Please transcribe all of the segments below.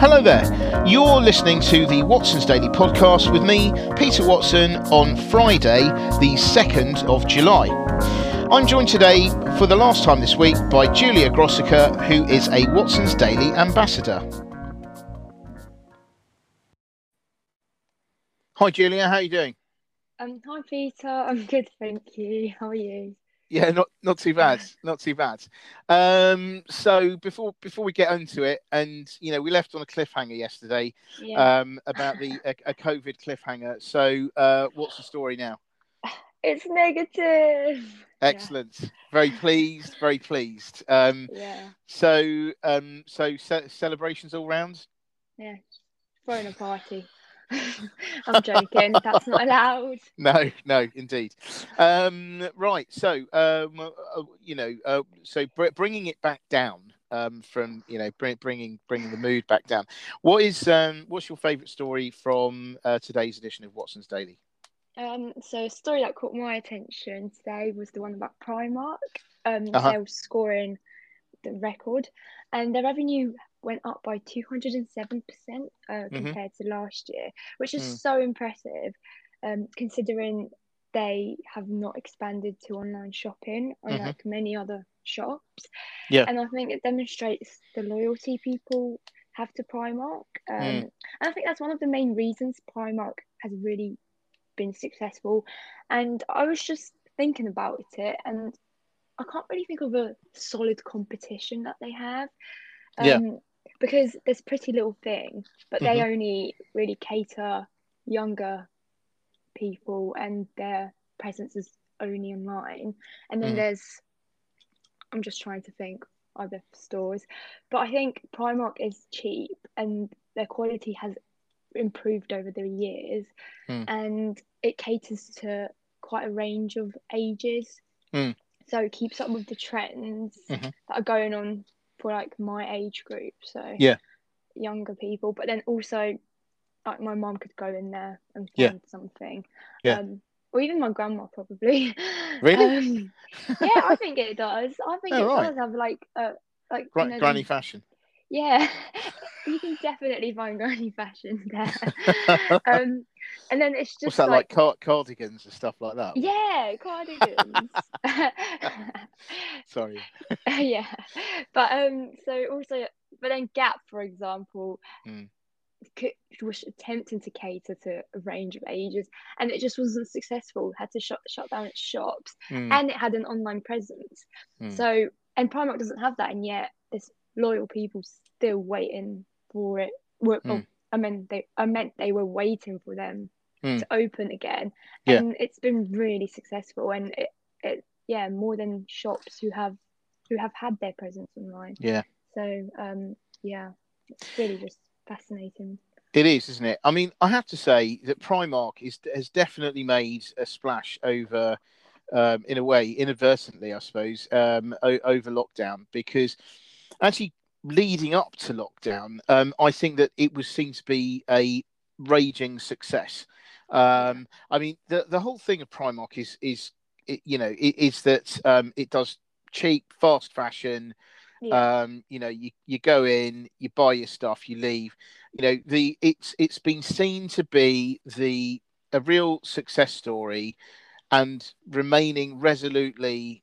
Hello there. You're listening to the Watson's Daily Podcast with me, Peter Watson, on Friday, the 2nd of July. I'm joined today for the last time this week by Julia Grossiker, who is a Watson's Daily ambassador. Hi, Julia. How are you doing? Um, hi Peter, I'm good, thank you. How are you? Yeah, not not too bad, not too bad. Um, so before before we get into it, and you know, we left on a cliffhanger yesterday Yeah. um, about the a, a COVID cliffhanger. So uh, what's the story now? It's negative. Excellent, very pleased, very pleased. Um, Yeah, so um, so ce- celebrations all round. yeah. Throwing a party. I'm joking. That's not allowed. No, no, indeed. Um, right. So, um, uh, you know, uh, so br- bringing it back down um, from, you know, bring, bringing bringing the mood back down. What is um, what's your favourite story from uh, today's edition of Watson's Daily? Um, so a story that caught my attention today was the one about Primark. Um, Uh-huh. they were scoring the record, and their revenue went up by 207% uh, compared to last year, which is Mm. so impressive, um, considering they have not expanded to online shopping unlike many other shops. Yeah. And I think it demonstrates the loyalty people have to Primark. Um, Mm. And I think that's one of the main reasons Primark has really been successful. And I was just thinking about it, and I can't really think of a solid competition that they have. Um, Yeah. Because there's Pretty Little Thing, but they Mhm. only really cater younger people, and their presence is only online. And then Mm. there's, I'm just trying to think other stores, but I think Primark is cheap and their quality has improved over the years, Mm. and it caters to quite a range of ages. Mm. So it keeps up with the trends Mhm. that are going on for like my age group. So Yeah. younger people, but then also like my mom could go in there and Yeah. find something. Yeah. Um, or even my grandma probably. Really? Um, yeah, I think it does. I think Oh, it right. does have like a like Gra- you know, granny fashion. yeah, you can definitely find granny fashion there. um, and then it's just What's that like? car- cardigans and stuff like that. yeah, cardigans. Sorry. yeah, but um, so also, but then Gap, for example, Mm. could, was attempting to cater to a range of ages, and it just wasn't successful. Had to shut shut down its shops, Mm. and it had an online presence. Mm. So, and Primark doesn't have that, and yet there's loyal people still waiting for it. Were, oh, Mm. I mean, they I meant they were waiting for them Mm. to open again, Yeah. and it's been really successful. And it, it yeah, more than shops who have who have had their presence online. Yeah. So um, yeah, it's really just fascinating. It is, isn't it? I mean, I have to say that Primark is has definitely made a splash over, um, in a way, inadvertently, I suppose, um, o- over lockdown because actually leading up to lockdown, um, I think that it was seen to be a raging success. Um, I mean, the the whole thing of Primark is is it, you know is that um, it does cheap, fast fashion. Yeah, um you know you you go in you buy your stuff you leave. You know the it's it's been seen to be the a real success story and remaining resolutely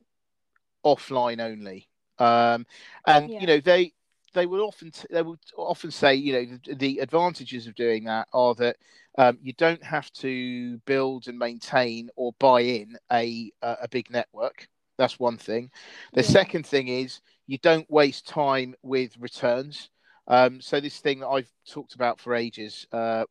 offline only. Um and Yeah. you know they they would often t- they would often say you know the, the advantages of doing that are that um, you don't have to build and maintain or buy in a a, a big network that's one thing the Yeah. second thing is you don't waste time with returns. Um, so this thing that I've talked about for ages, uh,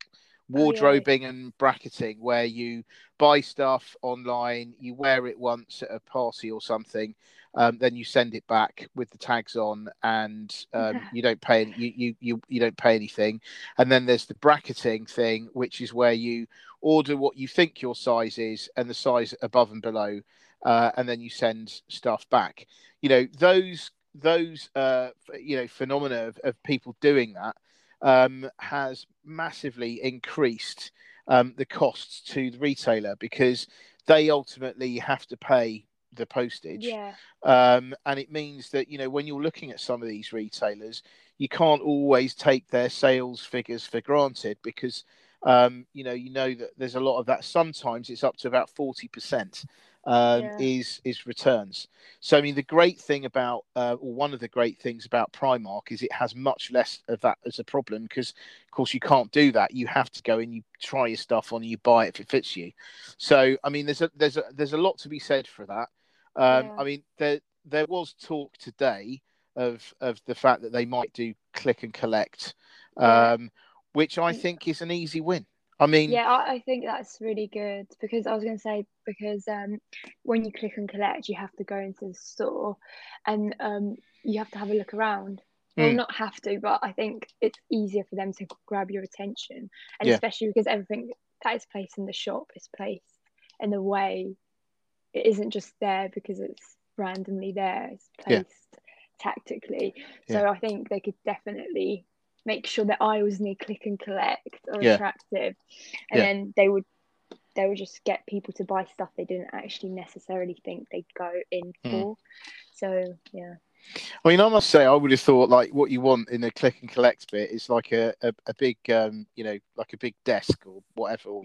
Oh, yeah. wardrobing and bracketing, where you buy stuff online, you wear it once at a party or something, um, then you send it back with the tags on, and um, you don't pay you, you you you don't pay anything. And then there's the bracketing thing, which is where you order what you think your size is and the size above and below, uh, and then you send stuff back. You know those those uh, you know phenomena of, of people doing that um, has massively increased um, the costs to the retailer because they ultimately have to pay the postage Yeah. um, and it means that you know when you're looking at some of these retailers you can't always take their sales figures for granted because um, you know you know that there's a lot of that. Sometimes it's up to about forty percent um, Yeah. is is returns. So I mean, the great thing about, uh, or one of the great things about Primark is it has much less of that as a problem because, of course, you can't do that. You have to go and you try your stuff on, you buy it if it fits you. So I mean, there's a there's a there's a lot to be said for that. Um, Yeah. I mean, there there was talk today of of the fact that they might do click and collect, um, which I think is an easy win. I mean, Yeah, I, I think that's really good because I was going to say because um, when you click and collect, you have to go into the store and um, you have to have a look around. Well, Mm. not have to, but I think it's easier for them to grab your attention, and Yeah. especially because everything that is placed in the shop is placed in a way it isn't just there because it's randomly there. It's Yeah. placed tactically. So I think they could definitely make sure the aisles near click and collect are Yeah. attractive, and Yeah. then they would they would just get people to buy stuff they didn't actually necessarily think they'd go in Mm. for. So yeah, I mean, I must say, I would have thought like what you want in a click and collect bit is like a, a, a big, um, you know, like a big desk or whatever, or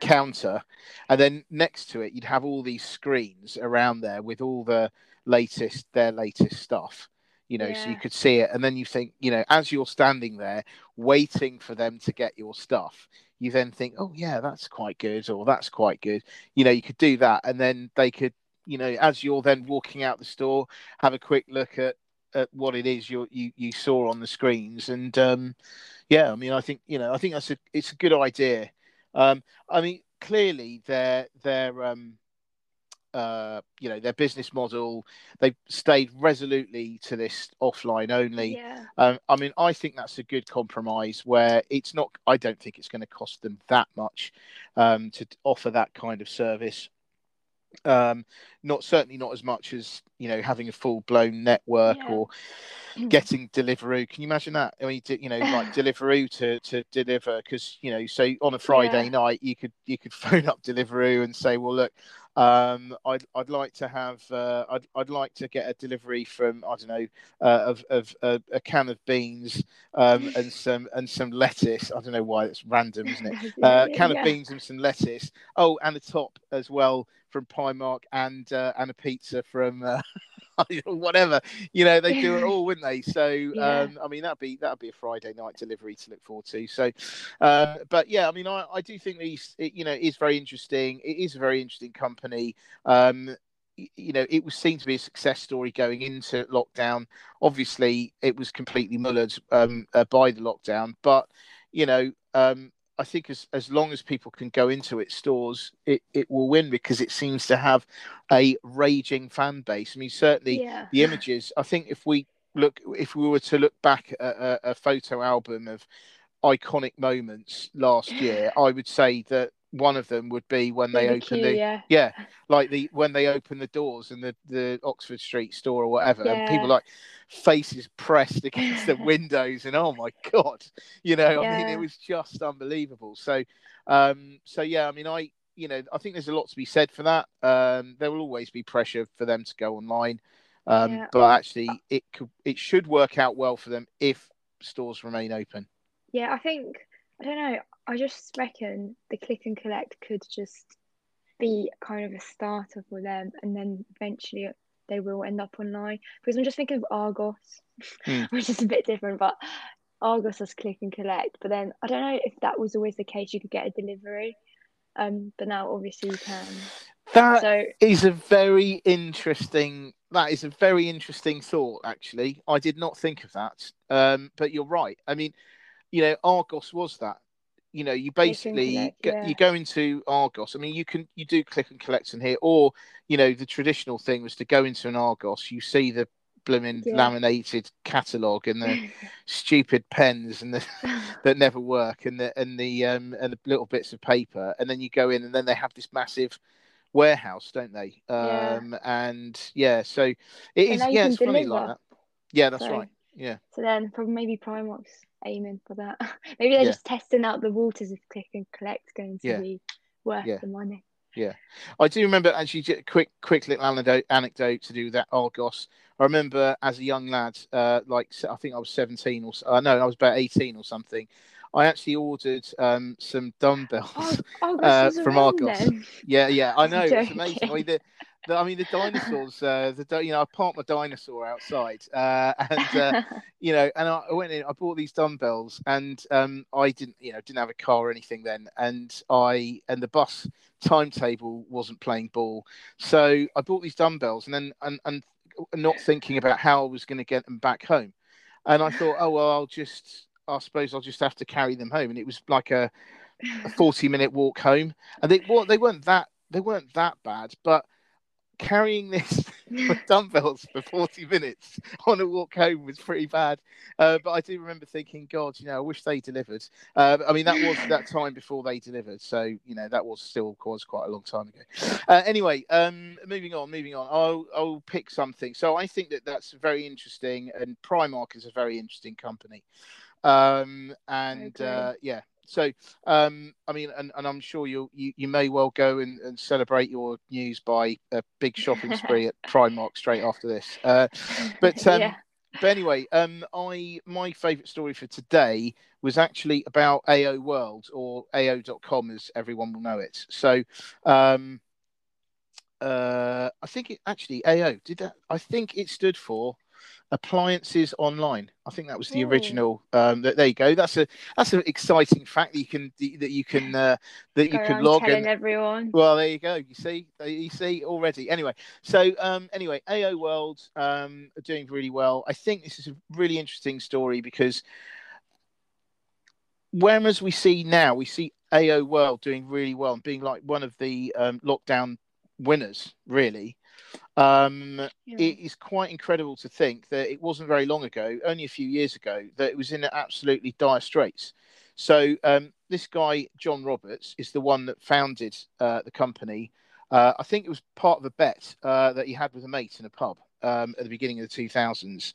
counter, and then next to it you'd have all these screens around there with all the latest, their latest stuff. You know, so you could see it, and then you think, you know, as you're standing there waiting for them to get your stuff, you then think, oh yeah, that's quite good, or that's quite good. You know, you could do that, and then they could, you know, as you're then walking out the store, have a quick look at at what it is you you you saw on the screens, and um, yeah, I mean, I think you know, I think that's a it's a good idea. Um, I mean, clearly their their um, uh, you know their business model they've stayed resolutely to this offline only. yeah, Um, I mean, I think that's a good compromise where it's not. I don't think it's going to cost them that much um, to offer that kind of service. Um, not certainly not as much as you know having a full blown network Yeah. or getting Deliveroo. Can you imagine that? I mean, you know, like Deliveroo to to deliver because you know, so on a Friday Yeah. night, you could you could phone up Deliveroo and say, well, look, um, I'd I'd like to have uh, I'd I'd like to get a delivery from I don't know uh, of of uh, a can of beans um, and some and some lettuce. I don't know why it's random, isn't it? Uh, can of beans and some lettuce. Oh, and a top as well from Primark and uh, and a pizza from uh, whatever. You know, they do it all, wouldn't they? So, Yeah. um, I mean, that'd be that'd be a Friday night delivery to look forward to. So, um, but yeah, I mean, I, I do think these, it, you know, is very interesting. It is a very interesting company. Um, you know, it was seen to be a success story going into lockdown. Obviously, it was completely mullered um, uh, by the lockdown, but you know, um, I think as as long as people can go into its stores, it, it will win because it seems to have a raging fan base. I mean, certainly yeah, the images. I think if we look, if we were to look back at a, a photo album of iconic moments last year, I would say that one of them would be when they The open queue, the yeah, yeah, like the when they open the doors in the the Oxford Street store or whatever, and people like faces pressed against the windows, and oh my god, you know, I mean, it was just unbelievable. So, um, so yeah, I mean, I you know, I think there's a lot to be said for that. Um, there will always be pressure for them to go online, um, Yeah. but actually, it could it should work out well for them if stores remain open. yeah. I think I don't know. I just reckon the click and collect could just be kind of a starter for them, and then eventually they will end up online. Because I'm just thinking of Argos, Hmm. which is a bit different, but Argos has click and collect. But then I don't know if that was always the case. You could get a delivery, um, but now obviously you can. That So is a very interesting that is a very interesting thought actually i did not think of that um but you're right i mean you know argos was that you know you basically yeah. you go into argos i mean you can you do click and collect in here or you know the traditional thing was to go into an argos you see the blooming Yeah. laminated catalog and the stupid pens and the that never work and the and the um and the little bits of paper and then you go in and then they have this massive warehouse don't they Yeah. um and yeah so it is now you yeah it's funny like that yeah that's So- right yeah So then probably maybe Primark's aiming for that. maybe they're Yeah. just testing out the waters of click and collect going to Yeah. be worth Yeah. the money. Yeah, I do remember actually. Quick, quick little anecdote, anecdote to do with that Argos. I remember as a young lad, uh, like I think I was seventeen or so, uh, no, I was about eighteen or something. I actually ordered um, some dumbbells. Oh, Argos Uh, from Argos. then. Yeah, yeah, I know. It's amazing. I mean, I mean, the dinosaurs. Uh, the you know, I parked my dinosaur outside, uh, and uh, you know, and I went in. I bought these dumbbells, and um, I didn't, you know, didn't have a car or anything then, and I and the bus timetable wasn't playing ball, so I bought these dumbbells, and then and and not thinking about how I was going to get them back home, and I thought, oh well, I'll just, I suppose I'll just have to carry them home, and it was like a a 40 minute walk home and they well, they weren't that they weren't that bad but carrying this with dumbbells for 40 minutes on a walk home was pretty bad. Uh, but i do remember thinking god you know i wish they delivered. Uh, i mean that was that time before they delivered so you know that was still was quite a long time ago. Uh, anyway um moving on moving on. I'll i'll pick something. So i think that that's very interesting and primark is a very interesting company. Um and uh yeah so um i mean and, and i'm sure you'll you, you may well go and, and celebrate your news by a big shopping spree at primark straight after this uh but um yeah. but anyway um i my favorite story for today was actually about ao world or ao.com as everyone will know it so um uh i think it actually ao did that i think it stood for appliances online i think that was the Ooh. original um th- there you go that's a that's an exciting fact that you can that you can uh that you can log and everyone. well, there you go. You see, you see already. Anyway, so um, anyway, AO World um, are doing really well. I think this is a really interesting story because whereas we see now, we see AO World doing really well and being like one of the um, lockdown winners, really. Um, Yeah. it is quite incredible to think that it wasn't very long ago, only a few years ago, that it was in absolutely dire straits. So um, this guy John Roberts is the one that founded uh, the company. Uh, I think it was part of a bet uh, that he had with a mate in a pub um, at the beginning of the 2000s,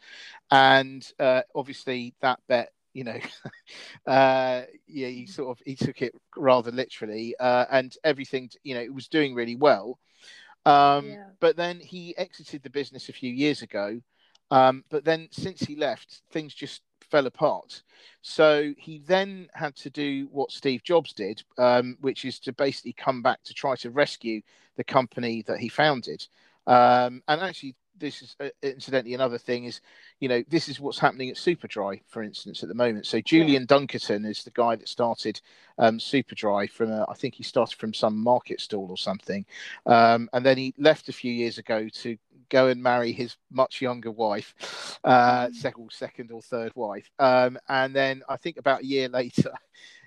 and uh, obviously that bet. You know, uh, yeah, he sort of he took it rather literally, uh, and everything. You know, it was doing really well. Um, Yeah. But then he exited the business a few years ago. Um, but then since he left, things just fell apart. So he then had to do what Steve Jobs did, um, which is to basically come back to try to rescue the company that he founded. Um, and actually, this is uh, incidentally another thing is, you know, this is what's happening at Superdry, for instance, at the moment. So Julian Dunkerton is the guy that started um, Superdry from, a, I think he started from some market stall or something, um, and then he left a few years ago to go and marry his much younger wife, uh, Mm. second, second or third wife, um, and then I think about a year later,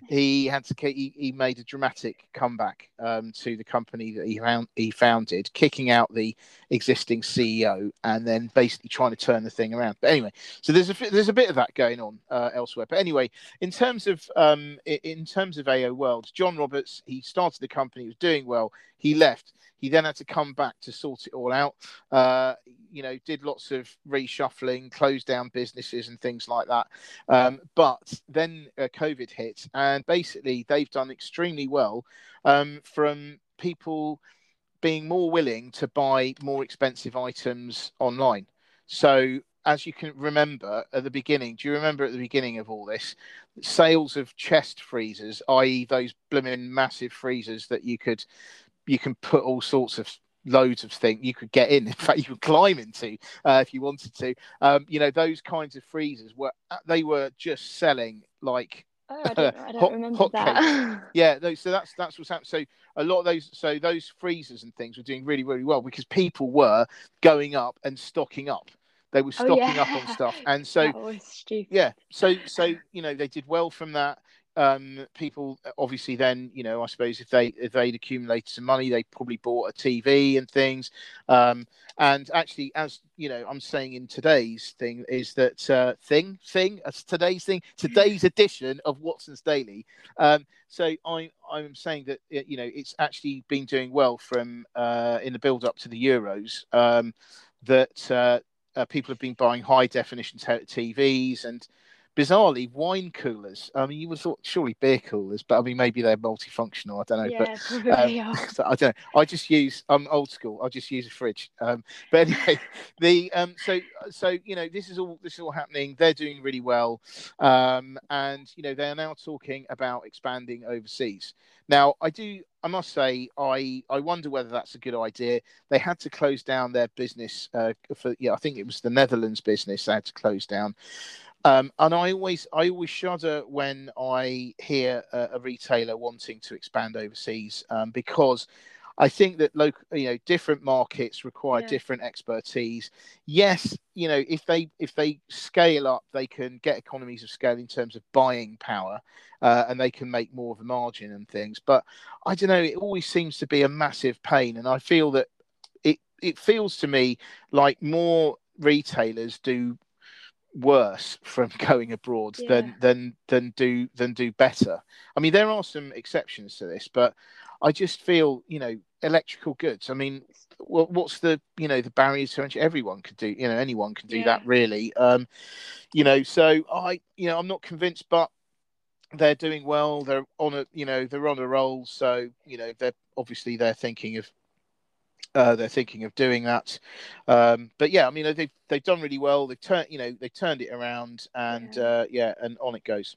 he had to he, he made a dramatic comeback um, to the company that he found he founded, kicking out the existing CEO and then basically trying to turn the thing around. But anyway, so there's a there's a bit of that going on uh, elsewhere. But anyway, in terms of um, in terms of AO World, John Roberts he started the company, he was doing well. He left. He then had to come back to sort it all out. Uh, you know, did lots of reshuffling, closed down businesses and things like that. Um, but then uh, COVID hit, and basically they've done extremely well um, from people being more willing to buy more expensive items online. So, as you can remember at the beginning, do you remember at the beginning of all this, sales of chest freezers, i.e., those blooming massive freezers that you could you can put all sorts of loads of things you could get in in fact you could climb into uh, if you wanted to um, you know those kinds of freezers were they were just selling like Oh, I don't, I don't Hot- remember hot that. yeah those, so that's that's what's happened. so a lot of those so those freezers and things were doing really really well because people were going up and stocking up they were Oh, stocking up on stuff and so that was stupid. yeah so so you know they did well from that um people obviously then you know i suppose if they if they'd accumulated some money they probably bought a tv and things. Um and actually as you know i'm saying in today's thing is that uh thing thing as today's thing today's edition of watson's daily. Um so i i'm saying that you know it's actually been doing well from uh in the build up to the euros um that uh, uh people have been buying high definition t- tvs and bizarrely, wine coolers. I mean, you would have thought surely beer coolers, but I mean, maybe they're multifunctional. I don't know. Yeah, but um, so I don't know. I just use. I'm old school. I just use a fridge. Um, but anyway, the um, so so you know this is all this is all happening. They're doing really well, um, and you know they are now talking about expanding overseas. Now, I do. I must say, I I wonder whether that's a good idea. They had to close down their business uh, for yeah, I think it was the Netherlands business. They had to close down. Um, and I always, I always shudder when I hear a, a retailer wanting to expand overseas um, because I think that local, you know, different markets require Yeah. different expertise. Yes, you know, if they if they scale up, they can get economies of scale in terms of buying power, uh, and they can make more of a margin and things. But I don't know, it always seems to be a massive pain, and I feel that it it feels to me like more retailers do worse from going abroad Yeah. than than than do than do better. I mean, there are some exceptions to this, but I just feel you know electrical goods. I mean, what, what's the you know the barriers to entry? Everyone could do you know anyone can do Yeah. that really. Um, you know, so I you know I'm not convinced, but they're doing well. They're on a you know they're on a roll. So you know they're obviously they're thinking of uh, they're thinking of doing that. Um, but yeah, I mean they've they've done really well. They've turned you know they turned it around and Yeah. uh, yeah and on it goes.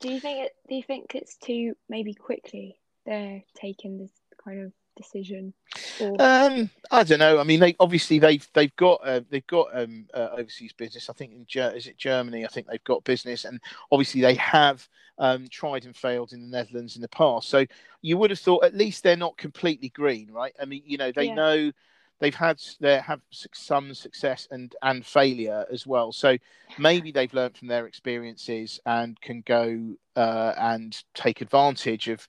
Do you think it? Do you think it's too maybe quickly they're taking this kind of decision? Or Um, I don't know. I mean, they obviously they've they've got uh, they've got um, uh, overseas business. I think in Ger- is it Germany? I think they've got business, and obviously they have um, tried and failed in the Netherlands in the past. So you would have thought at least they're not completely green, right? I mean, you know, they Yeah. know they've had they have some success and and failure as well. So maybe they've learned from their experiences and can go uh, and take advantage of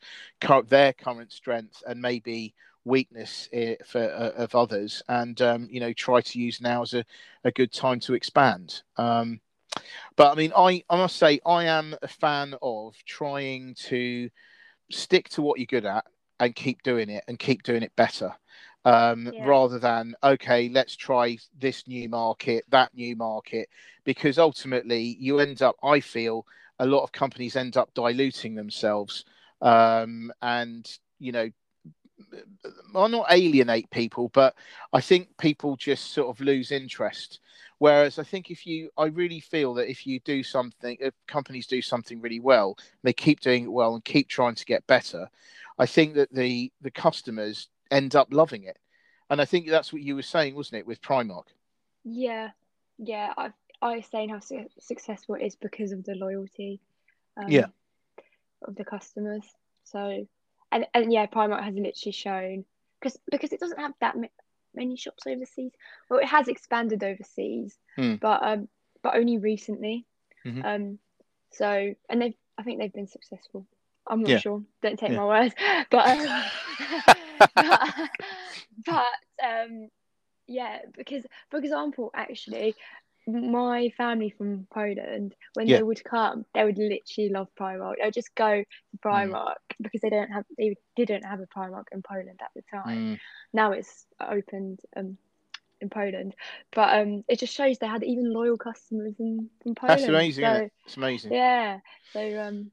their current strength and maybe weakness for uh, of others and um, you know try to use now as a, a good time to expand um, but i mean I, I must say i am a fan of trying to stick to what you're good at and keep doing it and keep doing it better um, Yeah. rather than okay let's try this new market that new market because ultimately you end up i feel a lot of companies end up diluting themselves um, and you know well, not alienate people, but I think people just sort of lose interest. Whereas I think if you, I really feel that if you do something, if companies do something really well, they keep doing it well and keep trying to get better. I think that the the customers end up loving it, and I think that's what you were saying, wasn't it, with Primark? yeah, yeah. I I was saying how su- successful it is because of the loyalty. Um, Yeah. Of the customers. So, and and yeah, Primark has literally shown because because it doesn't have that ma- many shops overseas. Well, it has expanded overseas, Hmm. but um, but only recently. Mhm. Um, so and they've I think they've been successful. I'm not Yeah. sure. Don't take Yeah. my word, but um, but, but um, yeah, because for example, actually, my family from Poland, when Yeah. they would come, they would literally love Primark. They would just go to Primark because they don't have they didn't have a Primark in Poland at the time. Mm, Now it's opened um in Poland, but um it just shows they had even loyal customers in from Poland. that's amazing. So it? It's amazing. yeah, so um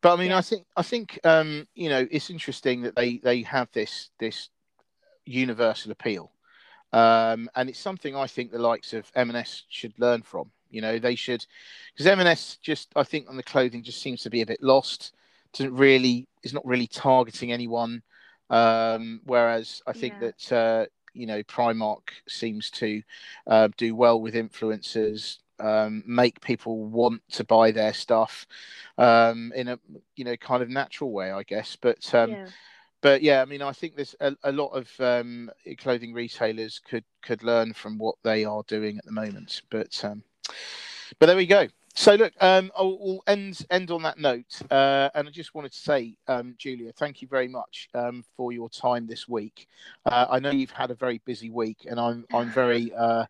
But I mean, Yeah. I think I think um, you know it's interesting that they they have this this universal appeal, um, and it's something I think the likes of M&S should learn from. You know, they should because M&S just I think on the clothing just seems to be a bit lost. Doesn't really is not really targeting anyone. Um, whereas I think Yeah. that uh, you know Primark seems to uh, do well with influencers, um, make people want to buy their stuff um, in a you know kind of natural way, I guess. But um, yeah. but yeah, I mean, I think there's a, a lot of um, clothing retailers could could learn from what they are doing at the moment. But um, but there we go. So look, um, I'll, we'll end end on that note, uh, and I just wanted to say, um, Julia, thank you very much um, for your time this week. Uh, I know you've had a very busy week, and I'm I'm very uh,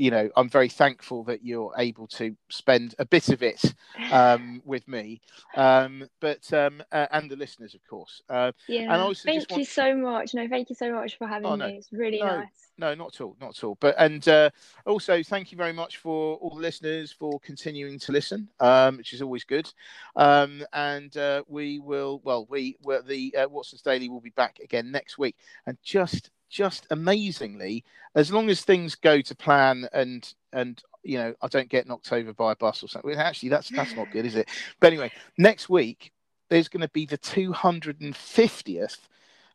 you know I'm very thankful that you're able to spend a bit of it um, with me, um, but um, uh, and the listeners, of course. Uh, yeah. and also thank you want- so much. No, thank you so much for having Oh, no. me. It's really No. nice. no, not at all, not at all. But and uh, also, thank you very much for all the listeners for continuing to listen, um, which is always good. Um, and uh, we will, well, we well, the uh, Watson's Daily will be back again next week, and just just amazingly, as long as things go to plan and and you know I don't get knocked over by a bus or something. Actually, that's that's not good, is it? But anyway, next week there's going to be the 250th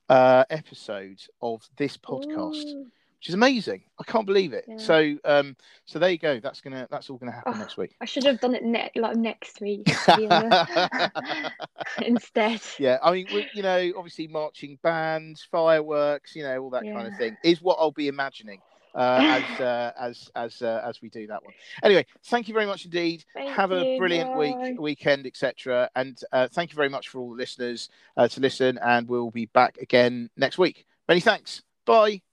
uh, episode of this podcast. Ooh. Which is amazing. I can't believe it. Yeah. So, um, so there you go. That's gonna. That's all gonna happen Oh, next week. I should have done it ne- like next week to be honest. instead. yeah, I mean, we, you know, obviously marching bands, fireworks, you know, all that kind of thing is what I'll be imagining uh, as uh, as as uh, as we do that one. Anyway, thank you very much indeed. Thank Have a brilliant week, weekend, etc. And uh, thank you very much for all the listeners uh, to listen. And we'll be back again next week. Many thanks. Bye.